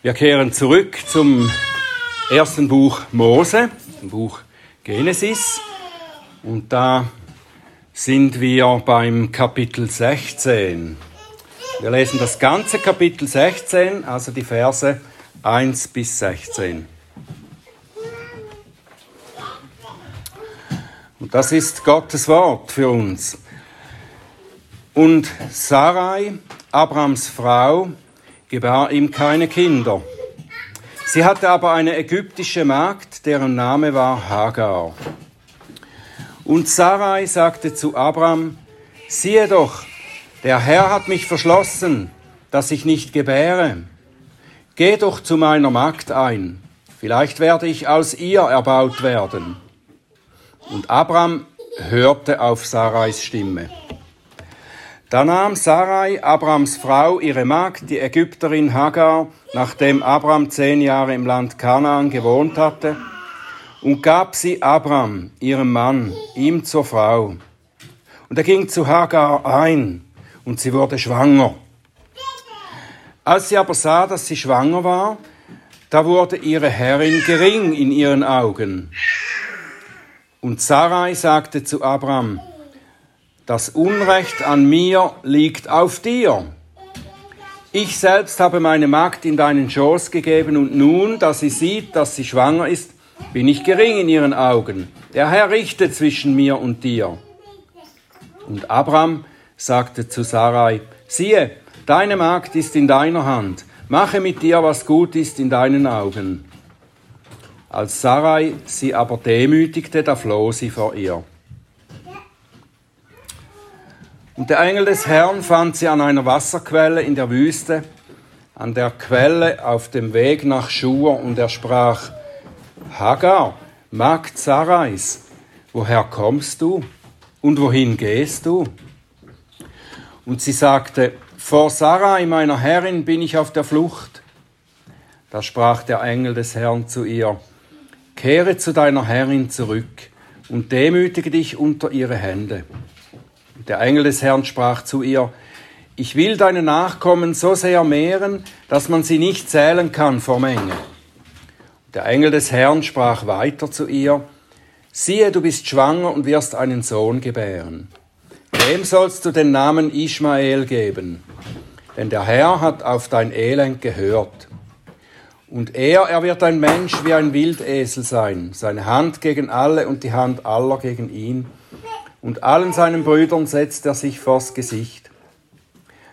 Wir kehren zurück zum ersten Buch Mose, dem Buch Genesis. Und da sind wir beim Kapitel 16. Wir lesen das ganze Kapitel 16, also die Verse 1 bis 16. Und das ist Gottes Wort für uns. Und Sarai, Abrams Frau, gebar ihm keine Kinder. Sie hatte aber eine ägyptische Magd, deren Name war Hagar. Und Sarai sagte zu Abram, siehe doch, der Herr hat mich verschlossen, dass ich nicht gebäre. Geh doch zu meiner Magd ein, vielleicht werde ich aus ihr erbaut werden. Und Abram hörte auf Sarais Stimme. Da nahm Sarai, Abrams Frau, ihre Magd, die Ägypterin Hagar, nachdem Abram zehn Jahre im Land Kanaan gewohnt hatte, und gab sie Abram, ihrem Mann, ihm zur Frau. Und er ging zu Hagar ein, und sie wurde schwanger. Als sie aber sah, dass sie schwanger war, da wurde ihre Herrin gering in ihren Augen. Und Sarai sagte zu Abram, das Unrecht an mir liegt auf dir. Ich selbst habe meine Magd in deinen Schoß gegeben und nun, da sie sieht, dass sie schwanger ist, bin ich gering in ihren Augen. Der Herr richtet zwischen mir und dir. Und Abraham sagte zu Sarai, siehe, deine Magd ist in deiner Hand, mache mit dir, was gut ist in deinen Augen. Als Sarai sie aber demütigte, da floh sie vor ihr. Und der Engel des Herrn fand sie an einer Wasserquelle in der Wüste, an der Quelle auf dem Weg nach Schur, und er sprach, Hagar, Magd Sarais, woher kommst du und wohin gehst du? Und sie sagte, vor Sarai, meiner Herrin, bin ich auf der Flucht. Da sprach der Engel des Herrn zu ihr, Kehre zu deiner Herrin zurück und demütige dich unter ihre Hände. Der Engel des Herrn sprach zu ihr, ich will deine Nachkommen so sehr mehren, dass man sie nicht zählen kann vor Menge. Der Engel des Herrn sprach weiter zu ihr, siehe, du bist schwanger und wirst einen Sohn gebären. Dem sollst du den Namen Ishmael geben, denn der Herr hat auf dein Elend gehört. Und er, er wird ein Mensch wie ein Wildesel sein, seine Hand gegen alle und die Hand aller gegen ihn und allen seinen Brüdern setzt er sich vors Gesicht.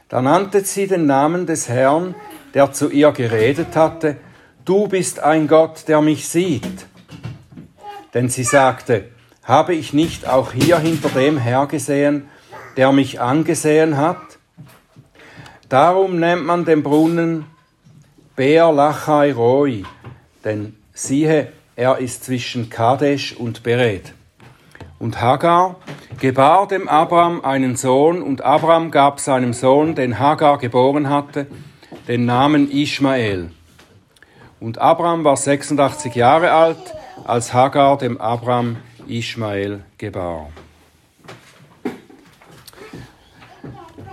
Da nannte sie den Namen des Herrn, der zu ihr geredet hatte, Du bist ein Gott, der mich sieht. Denn sie sagte, habe ich nicht auch hier hinter dem hergesehen, der mich angesehen hat? Darum nennt man den Brunnen Beer Lachai Roi, denn siehe, er ist zwischen Kadesh und Beret. Und Hagar gebar dem Abraham einen Sohn, und Abraham gab seinem Sohn, den Hagar geboren hatte, den Namen Ishmael. Und Abraham war 86 Jahre alt, als Hagar dem Abraham Ishmael gebar.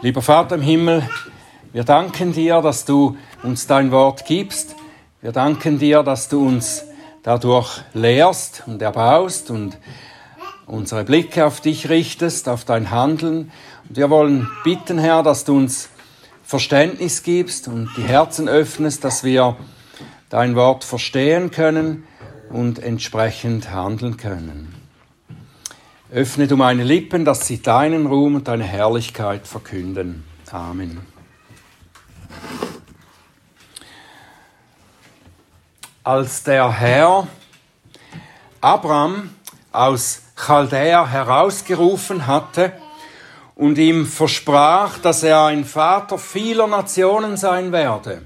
Lieber Vater im Himmel, wir danken dir, dass du uns dein Wort gibst. Wir danken dir, dass du uns dadurch lehrst und erbaust und unsere Blicke auf dich richtest, auf dein Handeln. Und wir wollen bitten, Herr, dass du uns Verständnis gibst und die Herzen öffnest, dass wir dein Wort verstehen können und entsprechend handeln können. Öffne du meine Lippen, dass sie deinen Ruhm und deine Herrlichkeit verkünden. Amen. Als der Herr Abraham aus Chaldäer herausgerufen hatte und ihm versprach, dass er ein Vater vieler Nationen sein werde.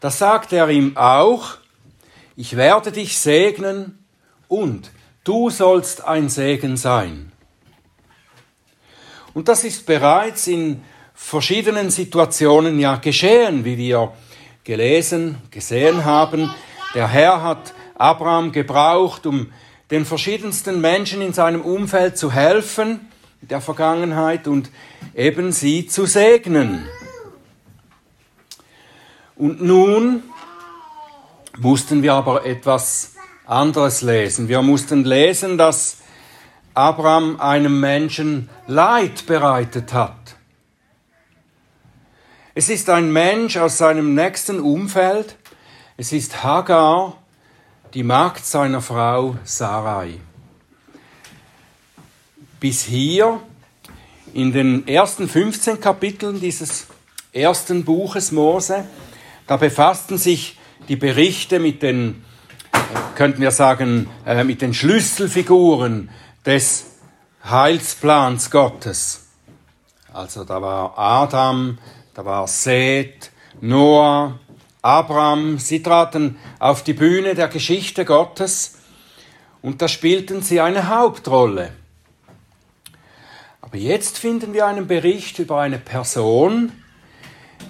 Da sagte er ihm auch, ich werde dich segnen und du sollst ein Segen sein. Und das ist bereits in verschiedenen Situationen ja geschehen, wie wir gelesen, gesehen haben. Der Herr hat Abraham gebraucht, um den verschiedensten Menschen in seinem Umfeld zu helfen, in der Vergangenheit und eben sie zu segnen. Und nun mussten wir aber etwas anderes lesen. Wir mussten lesen, dass Abraham einem Menschen Leid bereitet hat. Es ist ein Mensch aus seinem nächsten Umfeld. Es ist Hagar, die Magd seiner Frau Sarai. Bis hier in den ersten 15 Kapiteln dieses ersten Buches Mose, da befassten sich die Berichte mit den, könnten wir sagen, äh, mit den Schlüsselfiguren des Heilsplans Gottes. Also da war Adam, da war Seth, Noah, Abraham. Sie traten auf die Bühne der Geschichte Gottes und da spielten sie eine Hauptrolle. Aber jetzt finden wir einen Bericht über eine Person,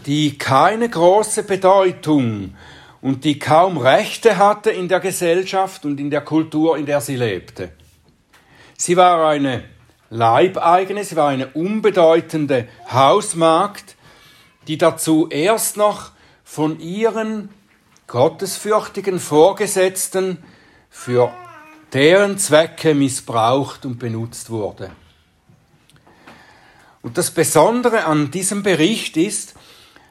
die keine große Bedeutung und die kaum Rechte hatte in der Gesellschaft und in der Kultur, in der sie lebte. Sie war eine Leibeigene, sie war eine unbedeutende Hausmagd, die dazu erst noch von ihren gottesfürchtigen Vorgesetzten für deren Zwecke missbraucht und benutzt wurde. Und das Besondere an diesem Bericht ist,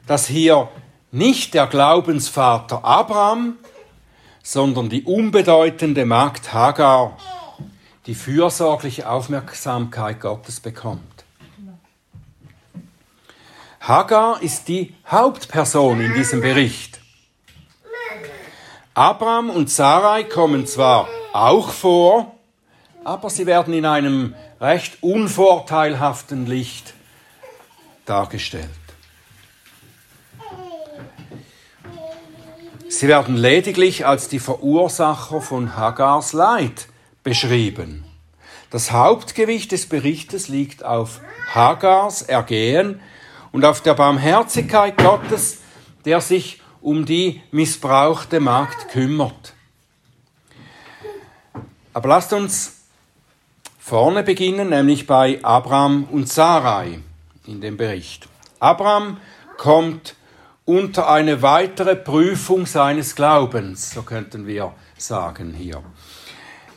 dass hier nicht der Glaubensvater Abraham, sondern die unbedeutende Magd Hagar die fürsorgliche Aufmerksamkeit Gottes bekommt. Hagar ist die Hauptperson in diesem Bericht. Abraham und Sarai kommen zwar auch vor, aber sie werden in einem recht unvorteilhaften Licht dargestellt. Sie werden lediglich als die Verursacher von Hagars Leid beschrieben. Das Hauptgewicht des Berichtes liegt auf Hagars Ergehen und auf der Barmherzigkeit Gottes, der sich um die missbrauchte Magd kümmert. Aber lasst uns vorne beginnen, nämlich bei Abraham und Sarai in dem Bericht. Abraham kommt unter eine weitere Prüfung seines Glaubens, so könnten wir sagen hier.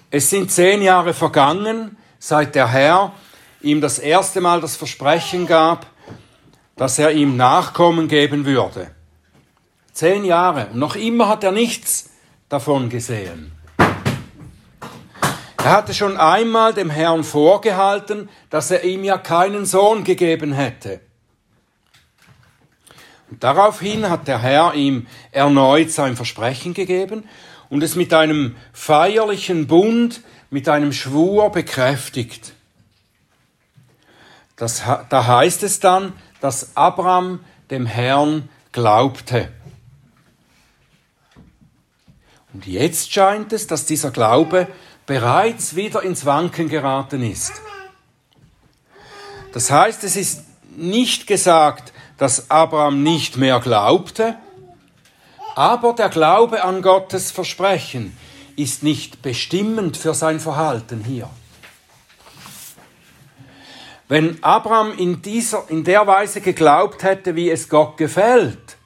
Es sind zehn Jahre vergangen, seit der Herr ihm das erste Mal das Versprechen gab, dass er ihm Nachkommen geben würde. Zehn Jahre und noch immer hat er nichts davon gesehen. Er hatte schon einmal dem Herrn vorgehalten, dass er ihm ja keinen Sohn gegeben hätte. Und daraufhin hat der Herr ihm erneut sein Versprechen gegeben und es mit einem feierlichen Bund, mit einem Schwur bekräftigt. Das, da heißt es dann, dass Abraham dem Herrn glaubte. Und jetzt scheint es, dass dieser Glaube bereits wieder ins Wanken geraten ist. Das heißt, es ist nicht gesagt, dass Abraham nicht mehr glaubte, aber der Glaube an Gottes Versprechen ist nicht bestimmend für sein Verhalten hier. Wenn Abraham in, dieser, in der Weise geglaubt hätte, wie es Gott gefällt,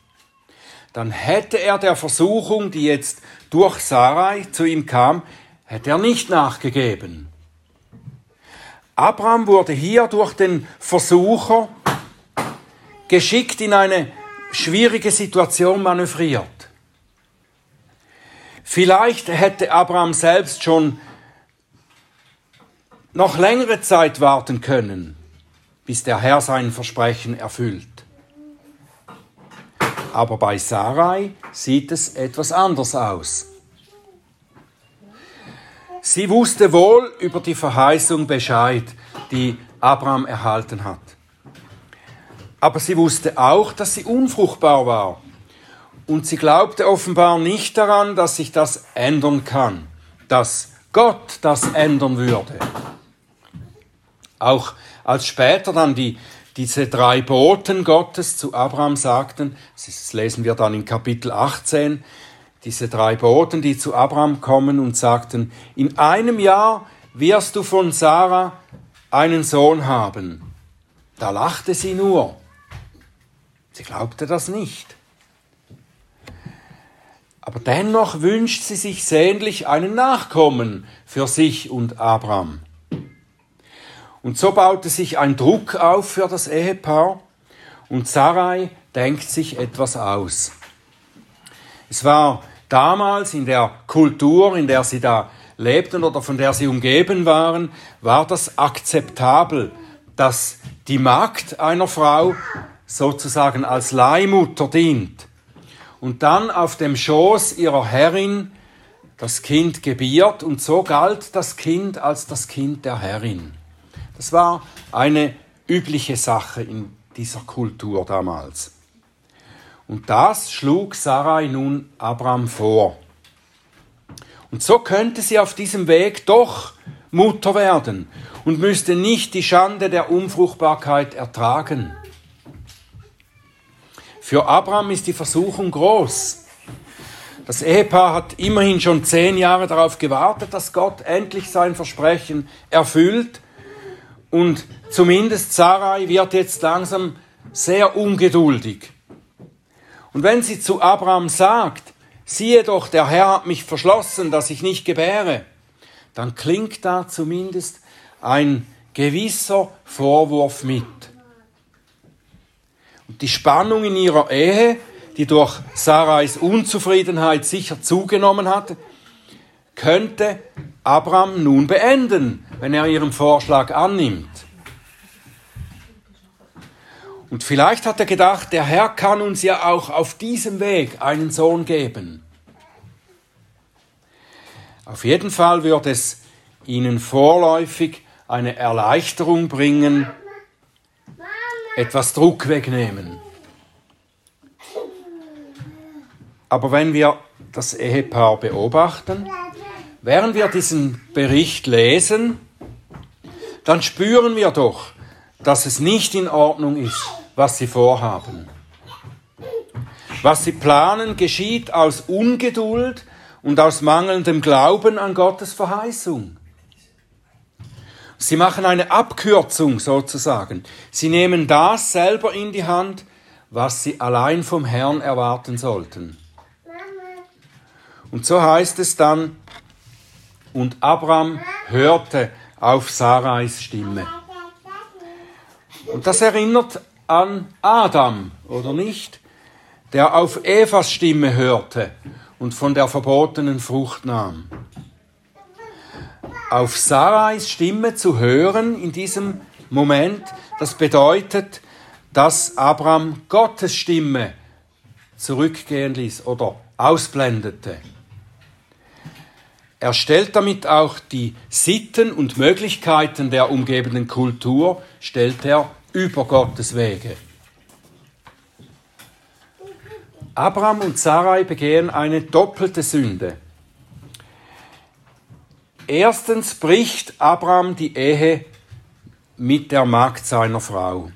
dann hätte er der Versuchung, die jetzt durch Sarai zu ihm kam, hätte er nicht nachgegeben. Abraham wurde hier durch den Versucher geschickt in eine schwierige Situation manövriert. Vielleicht hätte Abraham selbst schon noch längere Zeit warten können, bis der Herr sein Versprechen erfüllt. Aber bei Sarai sieht es etwas anders aus. Sie wusste wohl über die Verheißung Bescheid, die Abraham erhalten hat. Aber sie wusste auch, dass sie unfruchtbar war. Und sie glaubte offenbar nicht daran, dass sich das ändern kann, dass Gott das ändern würde. Auch als später dann die, diese drei Boten Gottes zu Abraham sagten, das lesen wir dann in Kapitel 18, diese drei Boten, die zu Abraham kommen und sagten, in einem Jahr wirst du von Sarah einen Sohn haben. Da lachte sie nur. Sie glaubte das nicht. Aber dennoch wünscht sie sich sehnlich einen Nachkommen für sich und Abraham. Und so baute sich ein Druck auf für das Ehepaar und Sarai denkt sich etwas aus. Es war damals in der Kultur, in der sie da lebten oder von der sie umgeben waren, war das akzeptabel, dass die Magd einer Frau sozusagen als Leihmutter dient und dann auf dem Schoß ihrer Herrin das Kind gebiert und so galt das Kind als das Kind der Herrin. Das war eine übliche Sache in dieser Kultur damals. Und das schlug Sarai nun Abraham vor. Und so könnte sie auf diesem Weg doch Mutter werden und müsste nicht die Schande der Unfruchtbarkeit ertragen. Für Abraham ist die Versuchung groß. Das Ehepaar hat immerhin schon zehn Jahre darauf gewartet, dass Gott endlich sein Versprechen erfüllt. Und zumindest Sarai wird jetzt langsam sehr ungeduldig. Und wenn sie zu Abraham sagt, siehe doch, der Herr hat mich verschlossen, dass ich nicht gebäre, dann klingt da zumindest ein gewisser Vorwurf mit. Und die Spannung in ihrer Ehe, die durch Sarais Unzufriedenheit sicher zugenommen hat, könnte Abraham nun beenden, wenn er ihren Vorschlag annimmt. Und vielleicht hat er gedacht, der Herr kann uns ja auch auf diesem Weg einen Sohn geben. Auf jeden Fall wird es ihnen vorläufig eine Erleichterung bringen, etwas Druck wegnehmen. Aber wenn wir das Ehepaar beobachten, während wir diesen Bericht lesen, dann spüren wir doch, dass es nicht in Ordnung ist, was sie vorhaben. Was sie planen, geschieht aus Ungeduld und aus mangelndem Glauben an Gottes Verheißung. Sie machen eine Abkürzung sozusagen. Sie nehmen das selber in die Hand, was sie allein vom Herrn erwarten sollten. Und so heißt es dann, und Abraham hörte auf Sarais Stimme. Und das erinnert an Adam, oder nicht? Der auf Evas Stimme hörte und von der verbotenen Frucht nahm auf Sarais Stimme zu hören in diesem Moment, das bedeutet, dass Abraham Gottes Stimme zurückgehen ließ oder ausblendete. Er stellt damit auch die Sitten und Möglichkeiten der umgebenden Kultur, stellt er über Gottes Wege. Abraham und Sarai begehen eine doppelte Sünde. Erstens bricht Abraham die Ehe mit der Magd seiner Frau.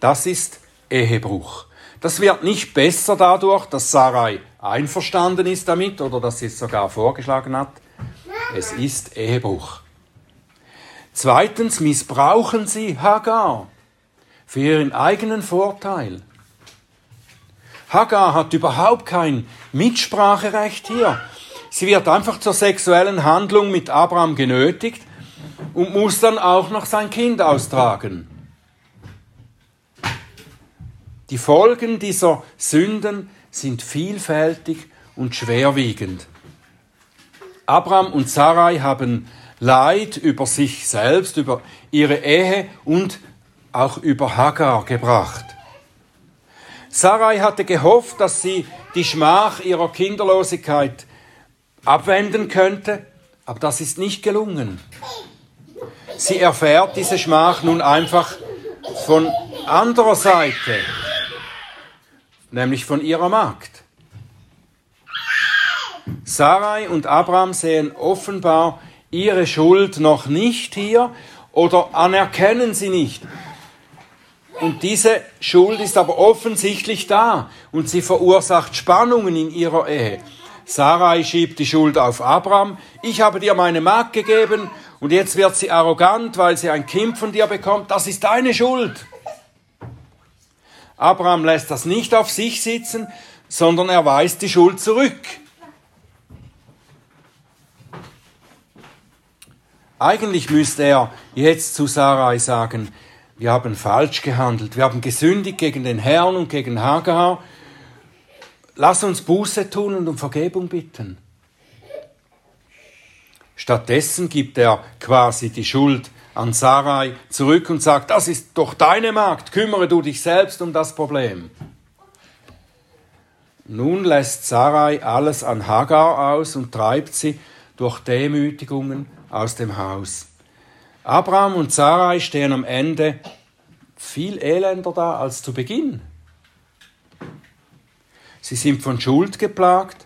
Das ist Ehebruch. Das wird nicht besser dadurch, dass Sarai einverstanden ist damit oder dass sie es sogar vorgeschlagen hat. Es ist Ehebruch. Zweitens missbrauchen sie Hagar für ihren eigenen Vorteil. Hagar hat überhaupt kein Mitspracherecht hier. Sie wird einfach zur sexuellen Handlung mit Abraham genötigt und muss dann auch noch sein Kind austragen. Die Folgen dieser Sünden sind vielfältig und schwerwiegend. Abraham und Sarai haben Leid über sich selbst, über ihre Ehe und auch über Hagar gebracht. Sarai hatte gehofft, dass sie die Schmach ihrer Kinderlosigkeit abwenden könnte, aber das ist nicht gelungen. Sie erfährt diese Schmach nun einfach von anderer Seite, nämlich von ihrer Magd. Sarai und Abraham sehen offenbar ihre Schuld noch nicht hier oder anerkennen sie nicht. Und diese Schuld ist aber offensichtlich da und sie verursacht Spannungen in ihrer Ehe. Sarai schiebt die Schuld auf Abraham. Ich habe dir meine Magd gegeben und jetzt wird sie arrogant, weil sie ein Kind von dir bekommt. Das ist deine Schuld. Abraham lässt das nicht auf sich sitzen, sondern er weist die Schuld zurück. Eigentlich müsste er jetzt zu Sarai sagen, wir haben falsch gehandelt, wir haben gesündigt gegen den Herrn und gegen Hagar. Lass uns Buße tun und um Vergebung bitten. Stattdessen gibt er quasi die Schuld an Sarai zurück und sagt, das ist doch deine Magd, kümmere du dich selbst um das Problem. Nun lässt Sarai alles an Hagar aus und treibt sie durch Demütigungen aus dem Haus. Abraham und Sarai stehen am Ende viel elender da als zu Beginn. Sie sind von Schuld geplagt.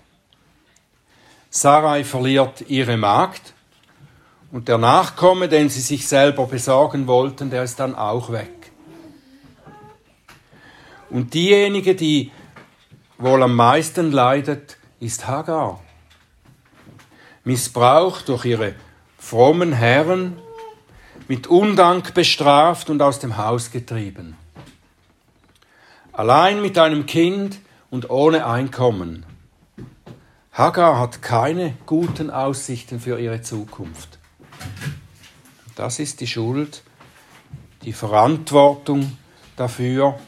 Sarai verliert ihre Magd und der Nachkomme, den sie sich selber besorgen wollten, der ist dann auch weg. Und diejenige, die wohl am meisten leidet, ist Hagar. Missbraucht durch ihre frommen Herren, mit Undank bestraft und aus dem Haus getrieben. Allein mit einem Kind und ohne Einkommen. Hagar hat keine guten Aussichten für ihre Zukunft. Das ist die Schuld, die Verantwortung dafür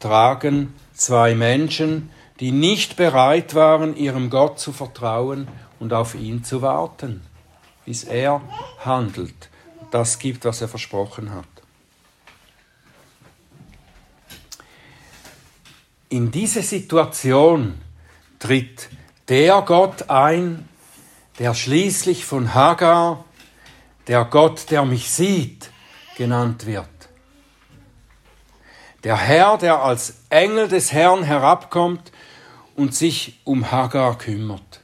tragen zwei Menschen, die nicht bereit waren, ihrem Gott zu vertrauen und auf ihn zu warten, bis er handelt, das gibt, was er versprochen hat. In diese Situation tritt der Gott ein, der schließlich von Hagar, der Gott, der mich sieht, genannt wird. Der Herr, der als Engel des Herrn herabkommt und sich um Hagar kümmert.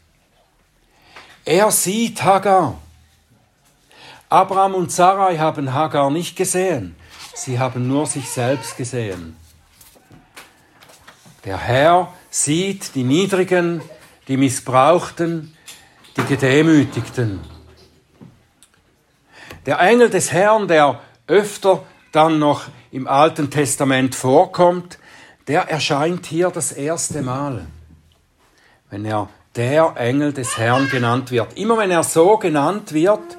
Er sieht Hagar. Abraham und Sarai haben Hagar nicht gesehen, sie haben nur sich selbst gesehen. Der Herr sieht die Niedrigen, die Missbrauchten, die Gedemütigten. Der Engel des Herrn, der öfter dann noch im Alten Testament vorkommt, der erscheint hier das erste Mal wenn er der Engel des Herrn genannt wird. Immer wenn er so genannt wird,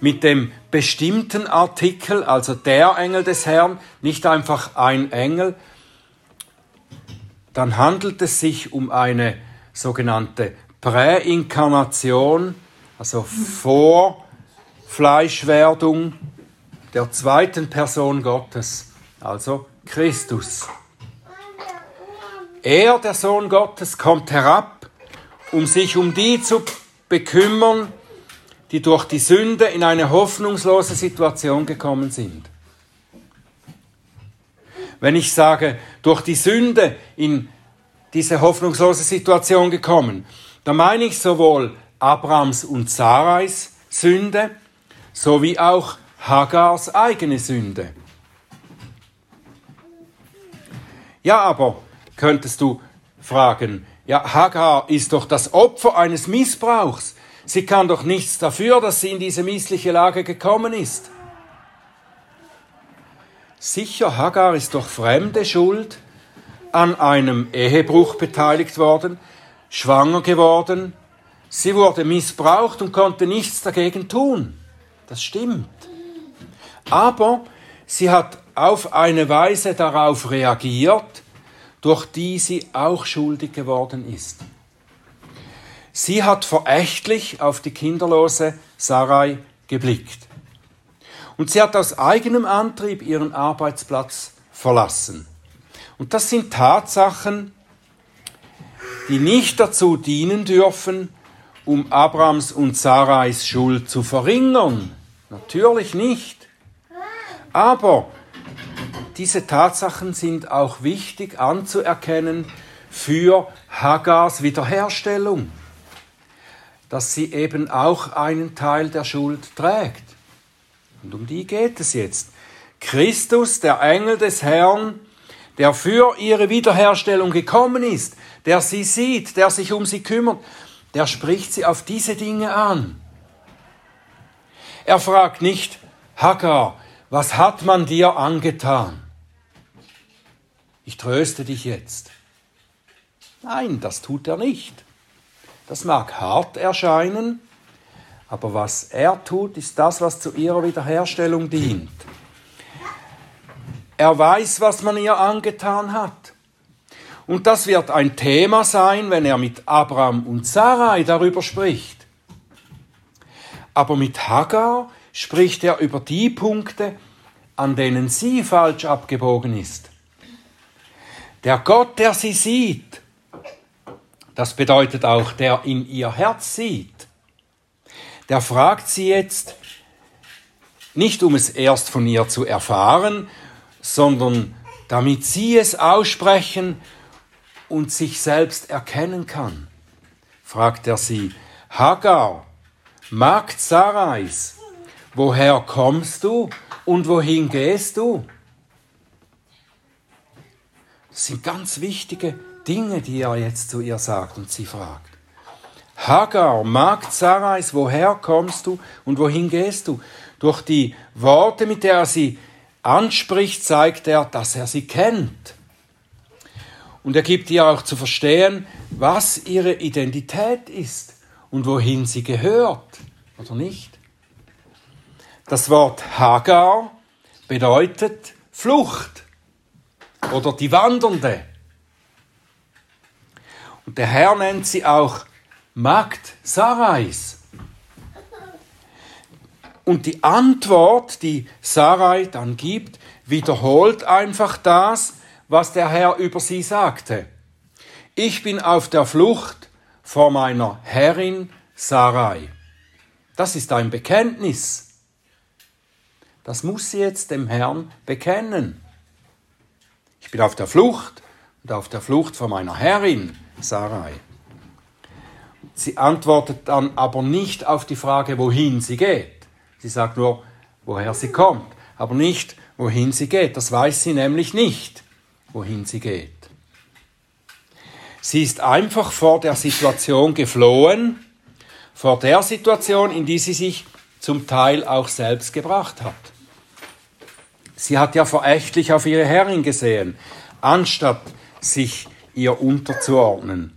mit dem bestimmten Artikel, also der Engel des Herrn, nicht einfach ein Engel, dann handelt es sich um eine sogenannte Präinkarnation, also Vorfleischwerdung der zweiten Person Gottes, also Christus. Er, der Sohn Gottes, kommt herab um sich um die zu bekümmern, die durch die Sünde in eine hoffnungslose Situation gekommen sind. Wenn ich sage, durch die Sünde in diese hoffnungslose Situation gekommen, dann meine ich sowohl Abrams und Sarais Sünde, sowie auch Hagars eigene Sünde. Ja, aber könntest du fragen, ja, Hagar ist doch das Opfer eines Missbrauchs. Sie kann doch nichts dafür, dass sie in diese missliche Lage gekommen ist. Sicher, Hagar ist doch fremde Schuld an einem Ehebruch beteiligt worden, schwanger geworden. Sie wurde missbraucht und konnte nichts dagegen tun. Das stimmt. Aber sie hat auf eine Weise darauf reagiert, durch die sie auch schuldig geworden ist. Sie hat verächtlich auf die kinderlose Sarai geblickt. Und sie hat aus eigenem Antrieb ihren Arbeitsplatz verlassen. Und das sind Tatsachen, die nicht dazu dienen dürfen, um Abrams und Sarais Schuld zu verringern. Natürlich nicht. Aber diese Tatsachen sind auch wichtig anzuerkennen für Hagars Wiederherstellung, dass sie eben auch einen Teil der Schuld trägt. Und um die geht es jetzt. Christus, der Engel des Herrn, der für ihre Wiederherstellung gekommen ist, der sie sieht, der sich um sie kümmert, der spricht sie auf diese Dinge an. Er fragt nicht, Hagar, was hat man dir angetan? Ich tröste dich jetzt. Nein, das tut er nicht. Das mag hart erscheinen, aber was er tut, ist das, was zu ihrer Wiederherstellung dient. Er weiß, was man ihr angetan hat. Und das wird ein Thema sein, wenn er mit Abraham und Sarai darüber spricht. Aber mit Hagar spricht er über die Punkte, an denen sie falsch abgebogen ist. Der Gott, der sie sieht, das bedeutet auch, der in ihr Herz sieht, der fragt sie jetzt, nicht um es erst von ihr zu erfahren, sondern damit sie es aussprechen und sich selbst erkennen kann, fragt er sie, Hagar, Magd Sarais, woher kommst du und wohin gehst du? Das sind ganz wichtige Dinge, die er jetzt zu ihr sagt und sie fragt. Hagar, Magd Sarais, woher kommst du und wohin gehst du? Durch die Worte, mit der er sie anspricht, zeigt er, dass er sie kennt. Und er gibt ihr auch zu verstehen, was ihre Identität ist und wohin sie gehört, oder nicht? Das Wort Hagar bedeutet Flucht oder die Wandernde. Und der Herr nennt sie auch Magd Sarais. Und die Antwort, die Sarai dann gibt, wiederholt einfach das, was der Herr über sie sagte. Ich bin auf der Flucht vor meiner Herrin Sarai. Das ist ein Bekenntnis. Das muss sie jetzt dem Herrn bekennen. Ich bin auf der Flucht und auf der Flucht vor meiner Herrin Sarai. Sie antwortet dann aber nicht auf die Frage, wohin sie geht. Sie sagt nur, woher sie kommt, aber nicht, wohin sie geht. Das weiß sie nämlich nicht, wohin sie geht. Sie ist einfach vor der Situation geflohen, vor der Situation, in die sie sich zum Teil auch selbst gebracht hat. Sie hat ja verächtlich auf ihre Herrin gesehen, anstatt sich ihr unterzuordnen.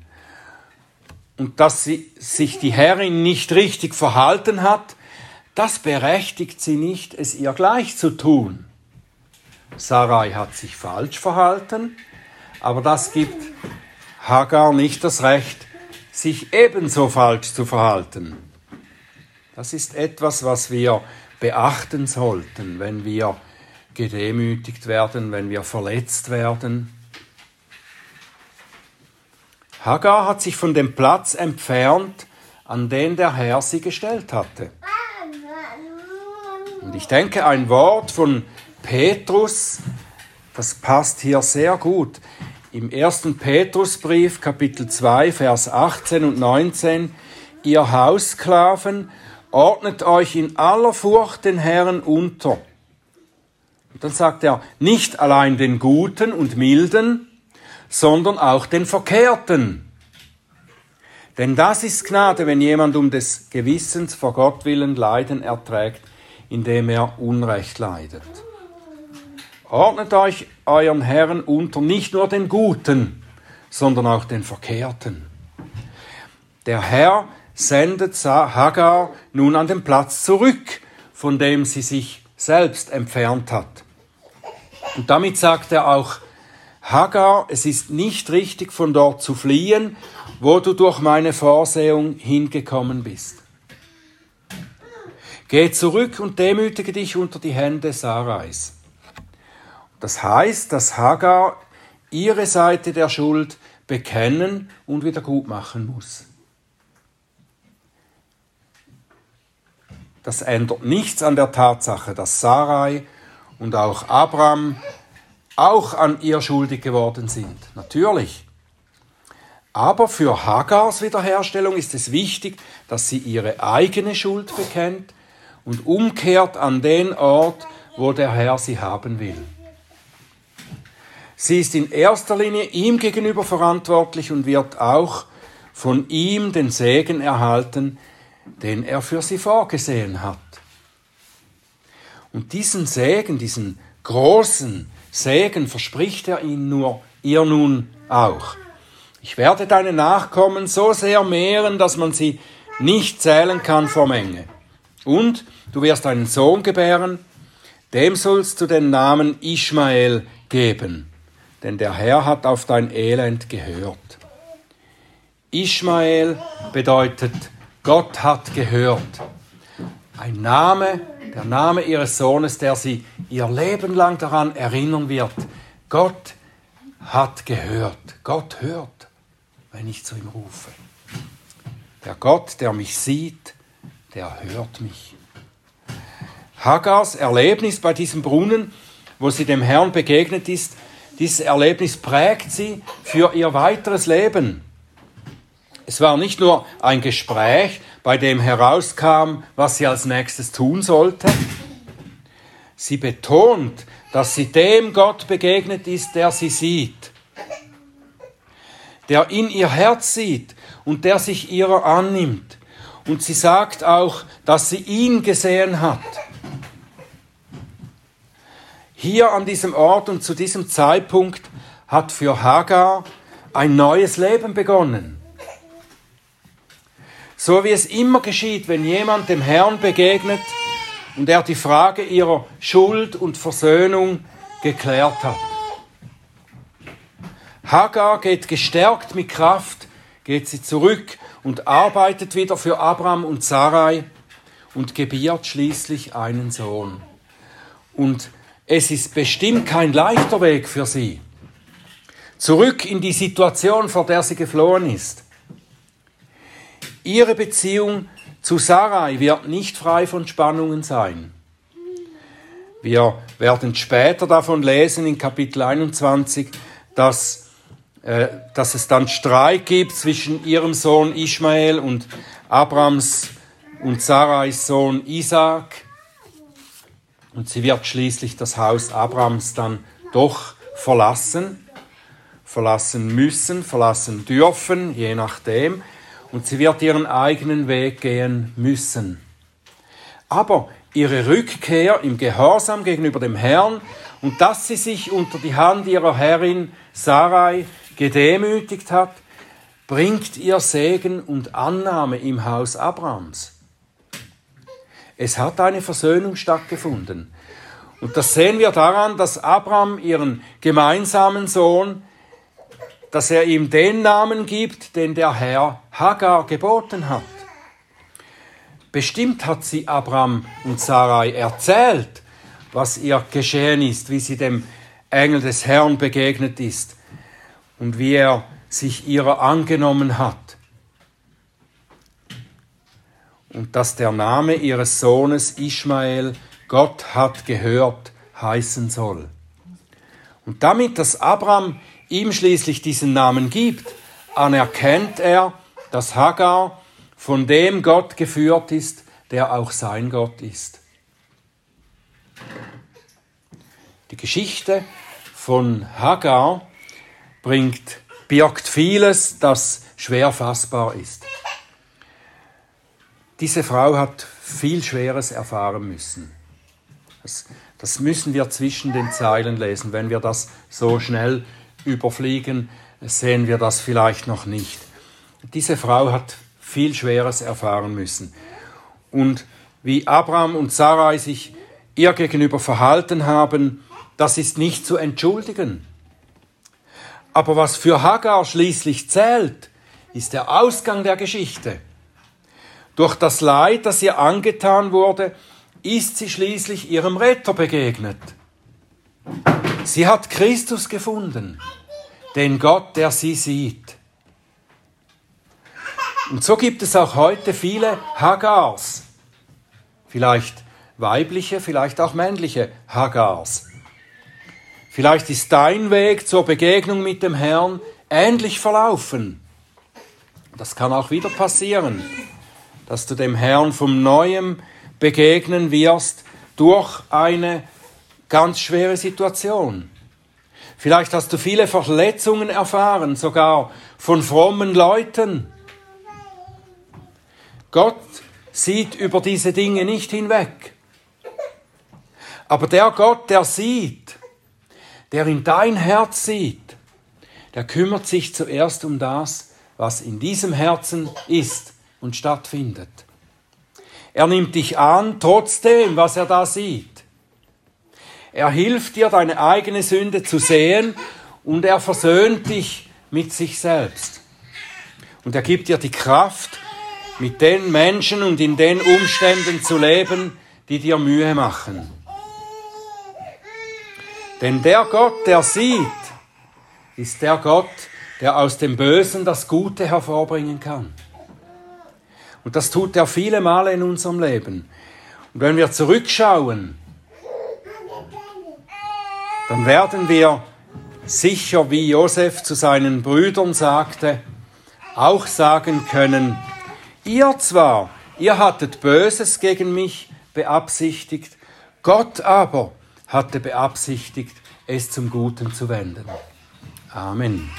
Und dass sie, sich die Herrin nicht richtig verhalten hat, das berechtigt sie nicht, es ihr gleich zu tun. Sarai hat sich falsch verhalten, aber das gibt Hagar nicht das Recht, sich ebenso falsch zu verhalten. Das ist etwas, was wir beachten sollten, wenn wir gedemütigt werden, wenn wir verletzt werden. Hagar hat sich von dem Platz entfernt, an den der Herr sie gestellt hatte. Und ich denke, ein Wort von Petrus, das passt hier sehr gut. Im ersten Petrusbrief, Kapitel 2, Vers 18 und 19, ihr Haussklaven, ordnet euch in aller Furcht den Herrn unter. Und dann sagt er, nicht allein den Guten und Milden, sondern auch den Verkehrten. Denn das ist Gnade, wenn jemand um des Gewissens vor Gott willen Leiden erträgt, indem er Unrecht leidet. Ordnet euch euren Herren unter, nicht nur den Guten, sondern auch den Verkehrten. Der Herr sendet Hagar nun an den Platz zurück, von dem sie sich selbst entfernt hat. Und damit sagt er auch, Hagar, es ist nicht richtig, von dort zu fliehen, wo du durch meine Vorsehung hingekommen bist. Geh zurück und demütige dich unter die Hände Sarais. Das heißt, dass Hagar ihre Seite der Schuld bekennen und wieder gut machen muss. Das ändert nichts an der Tatsache, dass Sarai und auch Abraham auch an ihr schuldig geworden sind. Natürlich. Aber für Hagars Wiederherstellung ist es wichtig, dass sie ihre eigene Schuld bekennt und umkehrt an den Ort, wo der Herr sie haben will. Sie ist in erster Linie ihm gegenüber verantwortlich und wird auch von ihm den Segen erhalten, den er für sie vorgesehen hat. Und diesen Segen, diesen großen Segen verspricht er ihnen nur, ihr nun auch. Ich werde deine Nachkommen so sehr mehren, dass man sie nicht zählen kann vor Menge. Und du wirst einen Sohn gebären, dem sollst du den Namen Ishmael geben, denn der Herr hat auf dein Elend gehört. Ishmael bedeutet, Gott hat gehört. Ein Name, der Name ihres Sohnes, der sie ihr Leben lang daran erinnern wird. Gott hat gehört. Gott hört, wenn ich zu ihm rufe. Der Gott, der mich sieht, der hört mich. Hagars Erlebnis bei diesem Brunnen, wo sie dem Herrn begegnet ist, dieses Erlebnis prägt sie für ihr weiteres Leben. Es war nicht nur ein Gespräch, bei dem herauskam, was sie als nächstes tun sollte. Sie betont, dass sie dem Gott begegnet ist, der sie sieht, der in ihr Herz sieht und der sich ihrer annimmt. Und sie sagt auch, dass sie ihn gesehen hat. Hier an diesem Ort und zu diesem Zeitpunkt hat für Hagar ein neues Leben begonnen. So wie es immer geschieht, wenn jemand dem Herrn begegnet und er die Frage ihrer Schuld und Versöhnung geklärt hat. Hagar geht gestärkt mit Kraft, geht sie zurück und arbeitet wieder für Abraham und Sarai und gebiert schließlich einen Sohn. Und es ist bestimmt kein leichter Weg für sie. Zurück in die Situation, vor der sie geflohen ist. Ihre Beziehung zu Sarai wird nicht frei von Spannungen sein. Wir werden später davon lesen in Kapitel 21, dass, äh, dass es dann Streit gibt zwischen ihrem Sohn Ismael und Abrams und Sarais Sohn Isaac. Und sie wird schließlich das Haus Abrams dann doch verlassen, verlassen müssen, verlassen dürfen, je nachdem. Und sie wird ihren eigenen Weg gehen müssen. Aber ihre Rückkehr im Gehorsam gegenüber dem Herrn und dass sie sich unter die Hand ihrer Herrin Sarai gedemütigt hat, bringt ihr Segen und Annahme im Haus Abrams. Es hat eine Versöhnung stattgefunden. Und das sehen wir daran, dass Abraham ihren gemeinsamen Sohn, dass er ihm den Namen gibt, den der Herr Hagar geboten hat. Bestimmt hat sie Abraham und Sarai erzählt, was ihr geschehen ist, wie sie dem Engel des Herrn begegnet ist und wie er sich ihrer angenommen hat. Und dass der Name ihres Sohnes Ishmael Gott hat gehört heißen soll. Und damit, dass Abraham ihm schließlich diesen Namen gibt, anerkennt er, dass Hagar von dem Gott geführt ist, der auch sein Gott ist. Die Geschichte von Hagar bringt, birgt vieles, das schwer fassbar ist. Diese Frau hat viel Schweres erfahren müssen. Das, das, müssen wir zwischen den Zeilen lesen. Wenn wir das so schnell überfliegen, sehen wir das vielleicht noch nicht. Diese Frau hat viel Schweres erfahren müssen. Und wie Abraham und Sarai sich ihr gegenüber verhalten haben, das ist nicht zu entschuldigen. Aber was für Hagar schließlich zählt, ist der Ausgang der Geschichte. Durch das Leid, das ihr angetan wurde, ist sie schließlich ihrem Retter begegnet. Sie hat Christus gefunden, den Gott, der sie sieht. Und so gibt es auch heute viele Hagars, vielleicht weibliche, vielleicht auch männliche Hagars. Vielleicht ist dein Weg zur Begegnung mit dem Herrn ähnlich verlaufen. Das kann auch wieder passieren dass du dem Herrn vom Neuem begegnen wirst durch eine ganz schwere Situation. Vielleicht hast du viele Verletzungen erfahren, sogar von frommen Leuten. Gott sieht über diese Dinge nicht hinweg. Aber der Gott, der sieht, der in dein Herz sieht, der kümmert sich zuerst um das, was in diesem Herzen ist und stattfindet. Er nimmt dich an, trotzdem, was er da sieht. Er hilft dir, deine eigene Sünde zu sehen und er versöhnt dich mit sich selbst. Und er gibt dir die Kraft, mit den Menschen und in den Umständen zu leben, die dir Mühe machen. Denn der Gott, der sieht, ist der Gott, der aus dem Bösen das Gute hervorbringen kann. Und das tut er viele Male in unserem Leben. Und wenn wir zurückschauen, dann werden wir sicher, wie Josef zu seinen Brüdern sagte, auch sagen können, ihr zwar, ihr hattet Böses gegen mich beabsichtigt, Gott aber hatte beabsichtigt, es zum Guten zu wenden. Amen.